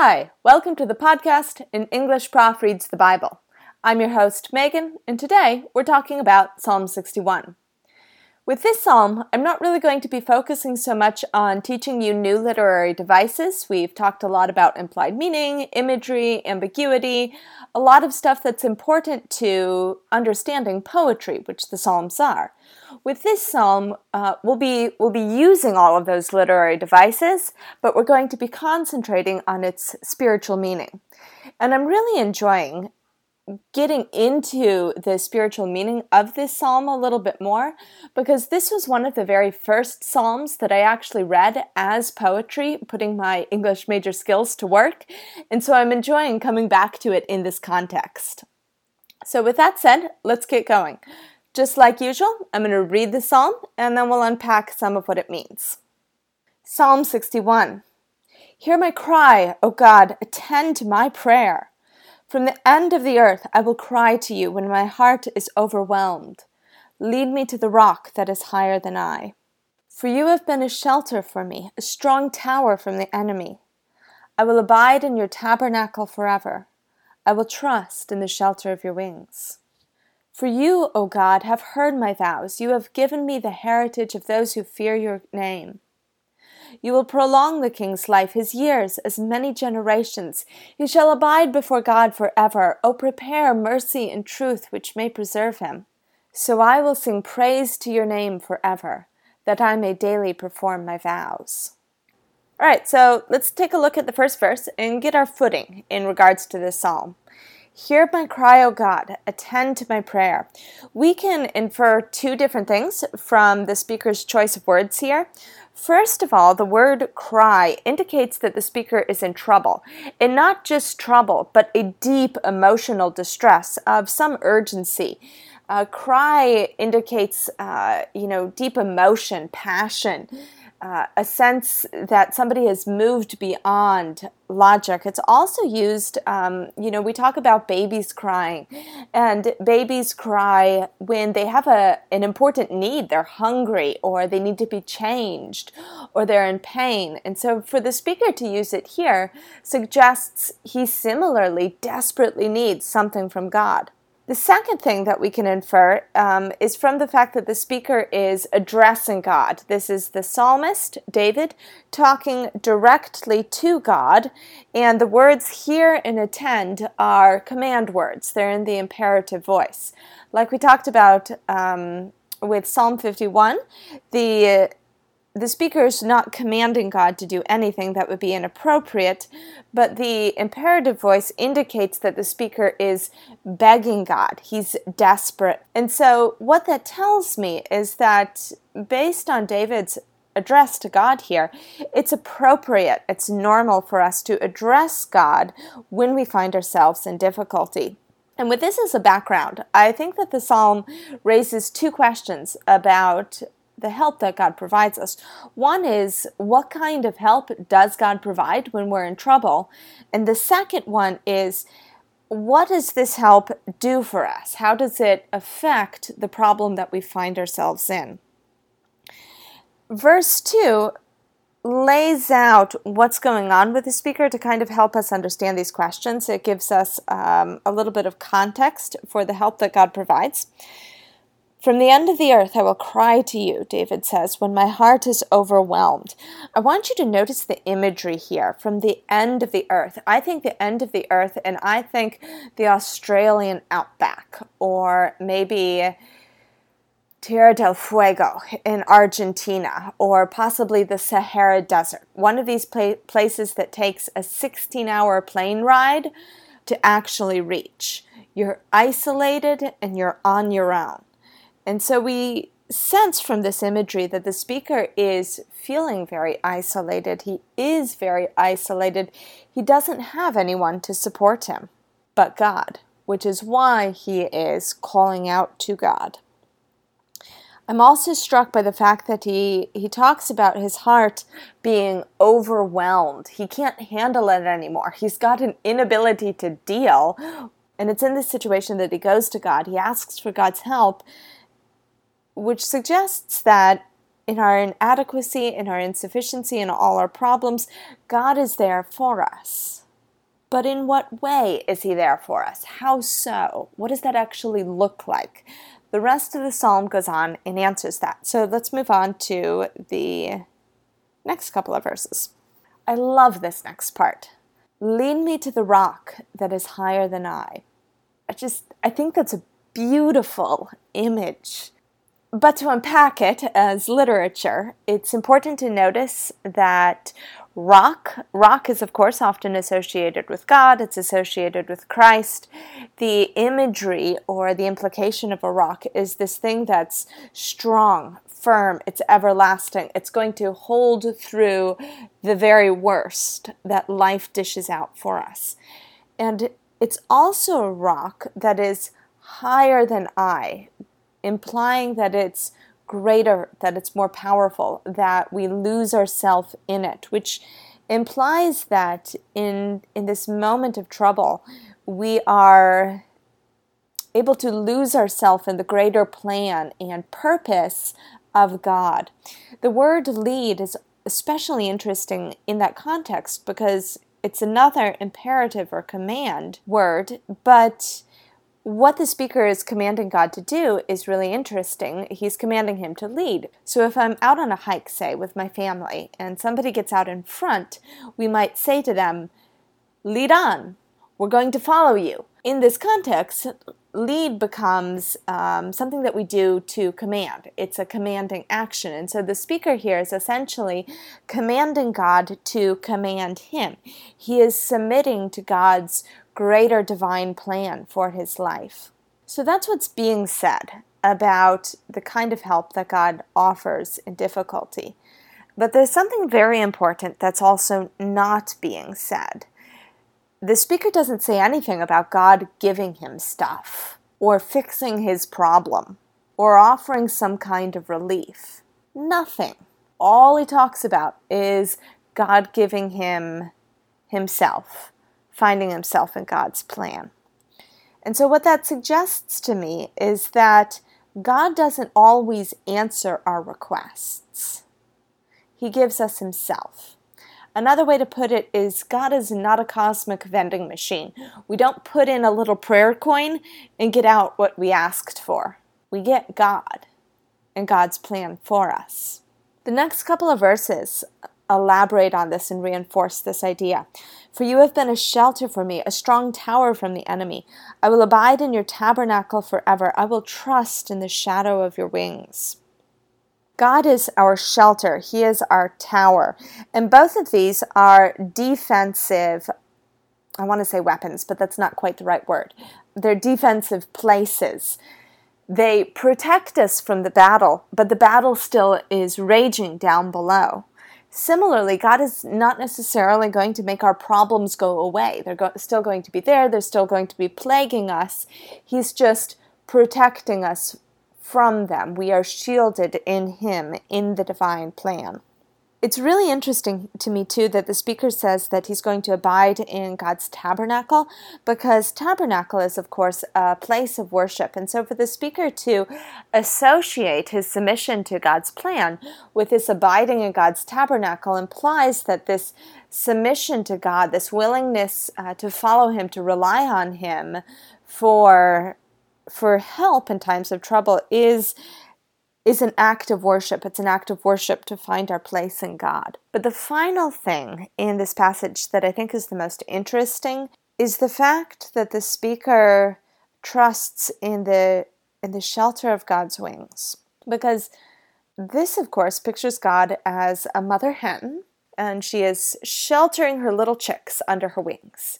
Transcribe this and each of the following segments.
Hi, welcome to the podcast An English Prof Reads the Bible. I'm your host, Megan, and today we're talking about Psalm 61. With this psalm, I'm not really going to be focusing so much on teaching you new literary devices. We've talked a lot about implied meaning, imagery, ambiguity, a lot of stuff that's important to understanding poetry, which the psalms are. With this psalm, uh, we'll be we'll be using all of those literary devices, but we're going to be concentrating on its spiritual meaning. And I'm really enjoying getting into the spiritual meaning of this psalm a little bit more because this was one of the very first psalms that I actually read as poetry, putting my English major skills to work. And so I'm enjoying coming back to it in this context. So, with that said, let's get going. Just like usual, I'm going to read the psalm and then we'll unpack some of what it means. Psalm 61 Hear my cry, O God, attend to my prayer. From the end of the earth I will cry to you when my heart is overwhelmed. Lead me to the rock that is higher than I. For you have been a shelter for me, a strong tower from the enemy. I will abide in your tabernacle forever. I will trust in the shelter of your wings. For you, O God, have heard my vows. You have given me the heritage of those who fear your name. You will prolong the king's life, his years, as many generations. He shall abide before God forever. O prepare mercy and truth which may preserve him. So I will sing praise to your name forever, that I may daily perform my vows. All right, so let's take a look at the first verse and get our footing in regards to this psalm. Hear my cry, O God, attend to my prayer. We can infer two different things from the speaker's choice of words here. First of all, the word cry indicates that the speaker is in trouble. And not just trouble, but a deep emotional distress of some urgency. A cry indicates, uh, you know, deep emotion, passion uh, a sense that somebody has moved beyond logic. It's also used, um, you know, we talk about babies crying, and babies cry when they have a, an important need. They're hungry, or they need to be changed, or they're in pain. And so, for the speaker to use it here suggests he similarly desperately needs something from God. The second thing that we can infer um, is from the fact that the speaker is addressing God. This is the psalmist, David, talking directly to God, and the words hear and attend are command words. They're in the imperative voice. Like we talked about um, with Psalm 51, the the speaker is not commanding God to do anything that would be inappropriate, but the imperative voice indicates that the speaker is begging God. He's desperate. And so, what that tells me is that based on David's address to God here, it's appropriate, it's normal for us to address God when we find ourselves in difficulty. And with this as a background, I think that the psalm raises two questions about the help that God provides us. One is what kind of help does God provide when we're in trouble? And the second one is what does this help do for us? How does it affect the problem that we find ourselves in? Verse 2 lays out what's going on with the speaker to kind of help us understand these questions. It gives us um, a little bit of context for the help that God provides. From the end of the earth I will cry to you, David says, when my heart is overwhelmed. I want you to notice the imagery here from the end of the earth. I think the end of the earth, and I think the Australian outback, or maybe Tierra del Fuego in Argentina, or possibly the Sahara Desert. One of these places that takes a 16 hour plane ride to actually reach. You're isolated and you're on your own. And so we sense from this imagery that the speaker is feeling very isolated. He is very isolated. He doesn't have anyone to support him but God, which is why he is calling out to God. I'm also struck by the fact that he, he talks about his heart being overwhelmed. He can't handle it anymore. He's got an inability to deal. And it's in this situation that he goes to God. He asks for God's help which suggests that in our inadequacy, in our insufficiency, in all our problems, God is there for us. But in what way is he there for us? How so? What does that actually look like? The rest of the psalm goes on and answers that. So let's move on to the next couple of verses. I love this next part. Lead me to the rock that is higher than I. I just, I think that's a beautiful image. But to unpack it as literature, it's important to notice that rock, rock is of course often associated with God, it's associated with Christ. The imagery or the implication of a rock is this thing that's strong, firm, it's everlasting, it's going to hold through the very worst that life dishes out for us. And it's also a rock that is higher than I, implying that it's greater, that it's more powerful, that we lose ourselves in it, which implies that in in this moment of trouble, we are able to lose ourselves in the greater plan and purpose of God. The word lead is especially interesting in that context because it's another imperative or command word, but what the speaker is commanding God to do is really interesting. He's commanding him to lead. So if I'm out on a hike, say, with my family, and somebody gets out in front, we might say to them, Lead on, we're going to follow you. In this context, lead becomes um, something that we do to command. It's a commanding action. And so the speaker here is essentially commanding God to command him. He is submitting to God's greater divine plan for his life. So that's what's being said about the kind of help that God offers in difficulty. But there's something very important that's also not being said. The speaker doesn't say anything about God giving him stuff, or fixing his problem, or offering some kind of relief. Nothing. All he talks about is God giving him himself finding himself in God's plan. And so, what that suggests to me is that God doesn't always answer our requests, He gives us Himself. Another way to put it is God is not a cosmic vending machine. We don't put in a little prayer coin and get out what we asked for. We get God and God's plan for us. The next couple of verses elaborate on this and reinforce this idea. For you have been a shelter for me, a strong tower from the enemy. I will abide in your tabernacle forever. I will trust in the shadow of your wings. God is our shelter, He is our tower. And both of these are defensive, I want to say weapons, but that's not quite the right word. They're defensive places. They protect us from the battle, but the battle still is raging down below. Similarly, God is not necessarily going to make our problems go away. They're go- still going to be there, they're still going to be plaguing us. He's just protecting us from them. We are shielded in Him, in the divine plan. It's really interesting to me, too, that the speaker says that he's going to abide in God's tabernacle because tabernacle is, of course, a place of worship. And so, for the speaker to associate his submission to God's plan with this abiding in God's tabernacle implies that this submission to God, this willingness uh, to follow Him, to rely on Him for, for help in times of trouble, is is an act of worship. It's an act of worship to find our place in God. But the final thing in this passage that I think is the most interesting is the fact that the speaker trusts in the in the shelter of God's wings. Because this of course pictures God as a mother hen and she is sheltering her little chicks under her wings.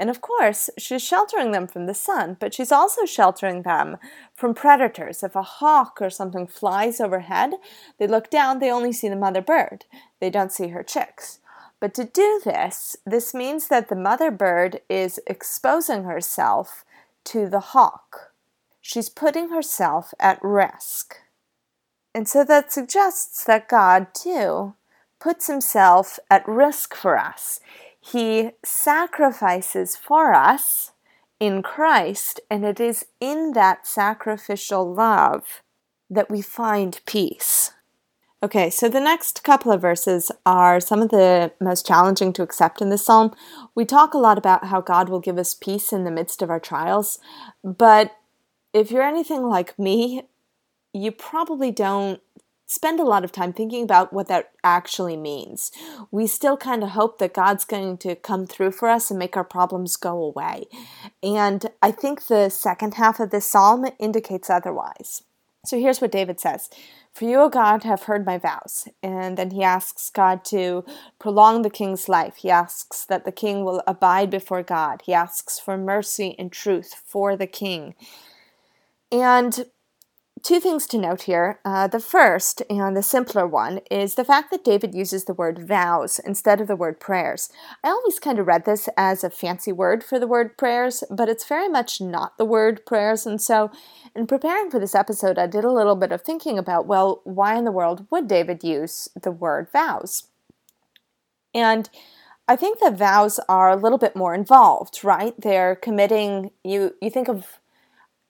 And of course, she's sheltering them from the sun, but she's also sheltering them from predators. If a hawk or something flies overhead, they look down, they only see the mother bird. They don't see her chicks. But to do this, this means that the mother bird is exposing herself to the hawk. She's putting herself at risk. And so that suggests that God, too, puts himself at risk for us. He sacrifices for us in Christ, and it is in that sacrificial love that we find peace. Okay, so the next couple of verses are some of the most challenging to accept in this psalm. We talk a lot about how God will give us peace in the midst of our trials, but if you're anything like me, you probably don't spend a lot of time thinking about what that actually means. We still kind of hope that God's going to come through for us and make our problems go away. And I think the second half of this psalm indicates otherwise. So here's what David says For you, O God, have heard my vows. And then he asks God to prolong the king's life. He asks that the king will abide before God. He asks for mercy and truth for the king. And two things to note here. Uh, the first, and the simpler one, is the fact that David uses the word vows instead of the word prayers. I always kind of read this as a fancy word for the word prayers, but it's very much not the word prayers. And so, in preparing for this episode, I did a little bit of thinking about well, why in the world would David use the word vows? And I think that vows are a little bit more involved, right? They're committing you you think of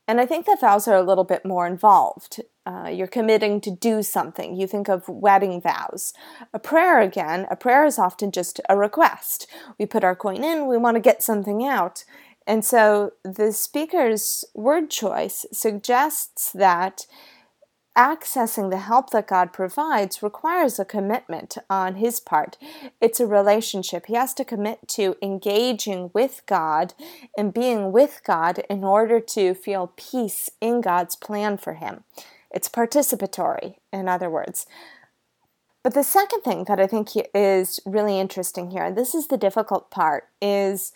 and I think that vows are a little bit more involved. Uh, you're committing to do something. You think of wedding vows. A prayer, again, a prayer is often just a request. We put our coin in, we want to get something out. And so the speaker's word choice suggests that accessing the help that God provides requires a commitment on his part. It's a relationship. He has to commit to engaging with God and being with God in order to feel peace in God's plan for him. It's participatory, in other words. But the second thing that I think is really interesting here, and this is the difficult part, is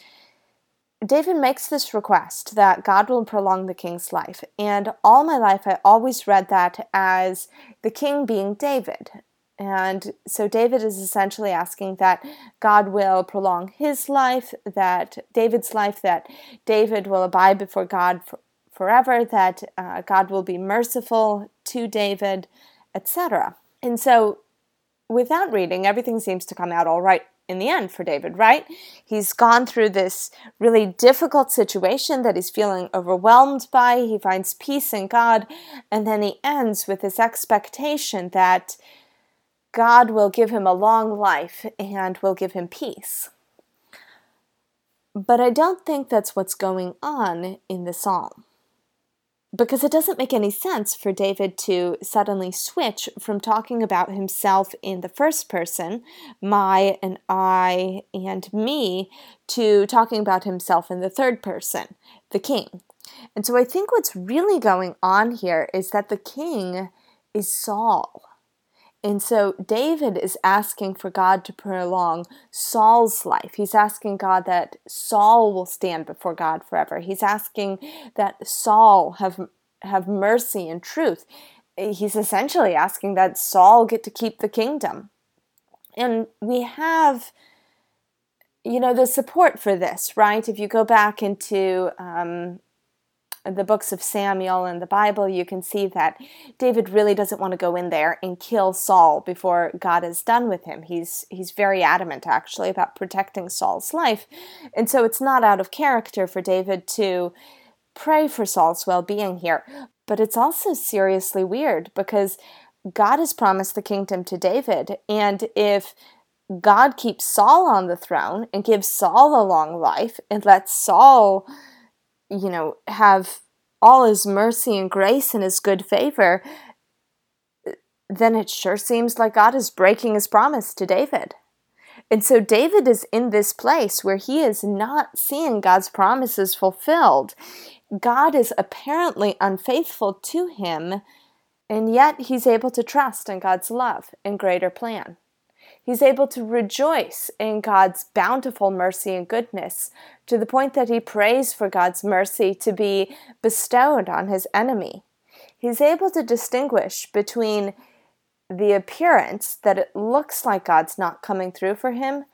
David makes this request that God will prolong the king's life. And all my life, I always read that as the king being David. And so David is essentially asking that God will prolong his life, that David's life, that David will abide before God for, forever, that uh, God will be merciful to David, etc. And so without reading, everything seems to come out all right in the end for David, right? He's gone through this really difficult situation that he's feeling overwhelmed by. He finds peace in God, and then he ends with this expectation that God will give him a long life and will give him peace. But I don't think that's what's going on in the psalm because it doesn't make any sense for David to suddenly switch from talking about himself in the first person, my and I and me, to talking about himself in the third person, the king. And so I think what's really going on here is that the king is Saul. And so David is asking for God to prolong Saul's life. He's asking God that Saul will stand before God forever. He's asking that Saul have have mercy and truth. He's essentially asking that Saul get to keep the kingdom. And we have you know the support for this, right? If you go back into um, the books of Samuel and the Bible, you can see that David really doesn't want to go in there and kill Saul before God is done with him. He's he's very adamant actually about protecting Saul's life. And so it's not out of character for David to pray for Saul's well-being here. But it's also seriously weird because God has promised the kingdom to David, and if God keeps Saul on the throne and gives Saul a long life and lets Saul you know, have all his mercy and grace and his good favor, then it sure seems like God is breaking his promise to David. And so David is in this place where he is not seeing God's promises fulfilled. God is apparently unfaithful to him, and yet he's able to trust in God's love and greater plan. He's able to rejoice in God's bountiful mercy and goodness to the point that he prays for God's mercy to be bestowed on his enemy. He's able to distinguish between the appearance that it looks like God's not coming through for him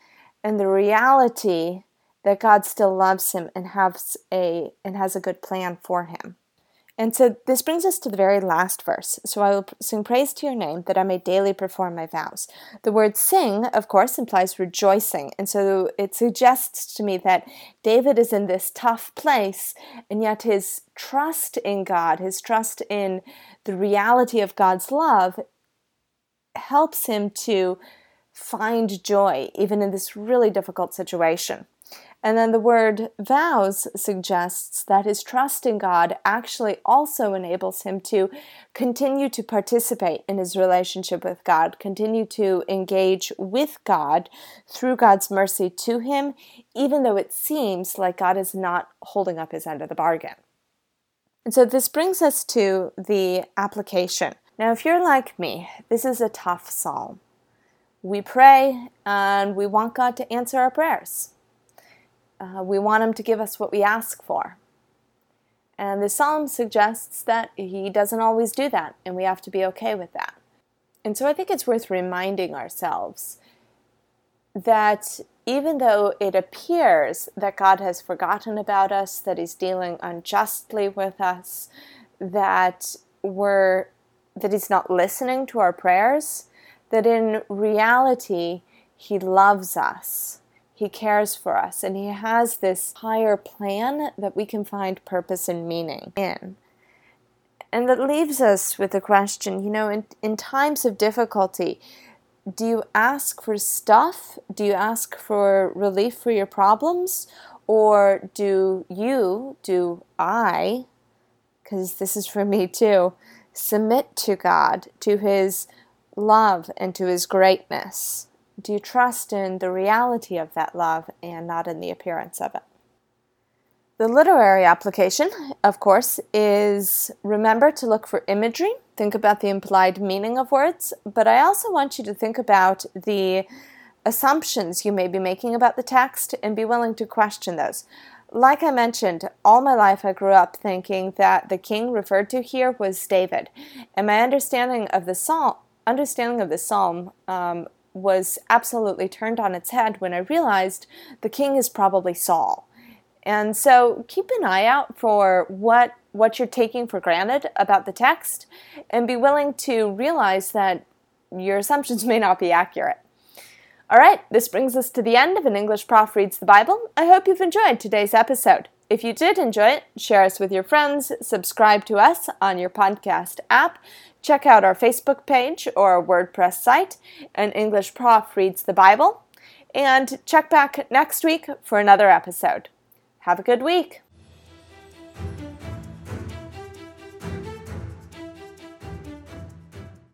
and the reality that God still loves him and has a and has a good plan for him. And so this brings us to the very last verse. So I will sing praise to your name that I may daily perform my vows. The word sing, of course, implies rejoicing. And so it suggests to me that David is in this tough place, and yet his trust in God, his trust in the reality of God's love, helps him to find joy even in this really difficult situation. And then the word vows suggests that his trust in God actually also enables him to continue to participate in his relationship with God, continue to engage with God through God's mercy to him, even though it seems like God is not holding up his end of the bargain. And so this brings us to the application. Now, if you're like me, this is a tough psalm. We pray and we want God to answer our prayers. Uh, we want Him to give us what we ask for. And the psalm suggests that He doesn't always do that, and we have to be okay with that. And so I think it's worth reminding ourselves that even though it appears that God has forgotten about us, that He's dealing unjustly with us, that we're that He's not listening to our prayers, that in reality He loves us he cares for us, and He has this higher plan that we can find purpose and meaning in. And that leaves us with the question you know, in, in times of difficulty, do you ask for stuff? Do you ask for relief for your problems? Or do you, do I, because this is for me too, submit to God, to His love, and to His greatness? Do you trust in the reality of that love and not in the appearance of it? The literary application, of course, is remember to look for imagery. Think about the implied meaning of words, but I also want you to think about the assumptions you may be making about the text and be willing to question those. Like I mentioned, all my life I grew up thinking that the king referred to here was David, and my understanding of the psalm understanding of the psalm um, was absolutely turned on its head when I realized the king is probably Saul. And so keep an eye out for what what you're taking for granted about the text and be willing to realize that your assumptions may not be accurate. All right, this brings us to the end of An English Prof Reads the Bible. I hope you've enjoyed today's episode. If you did enjoy it, share us with your friends, subscribe to us on your podcast app, check out our Facebook page or WordPress site, An English Prof Reads the Bible, and check back next week for another episode. Have a good week.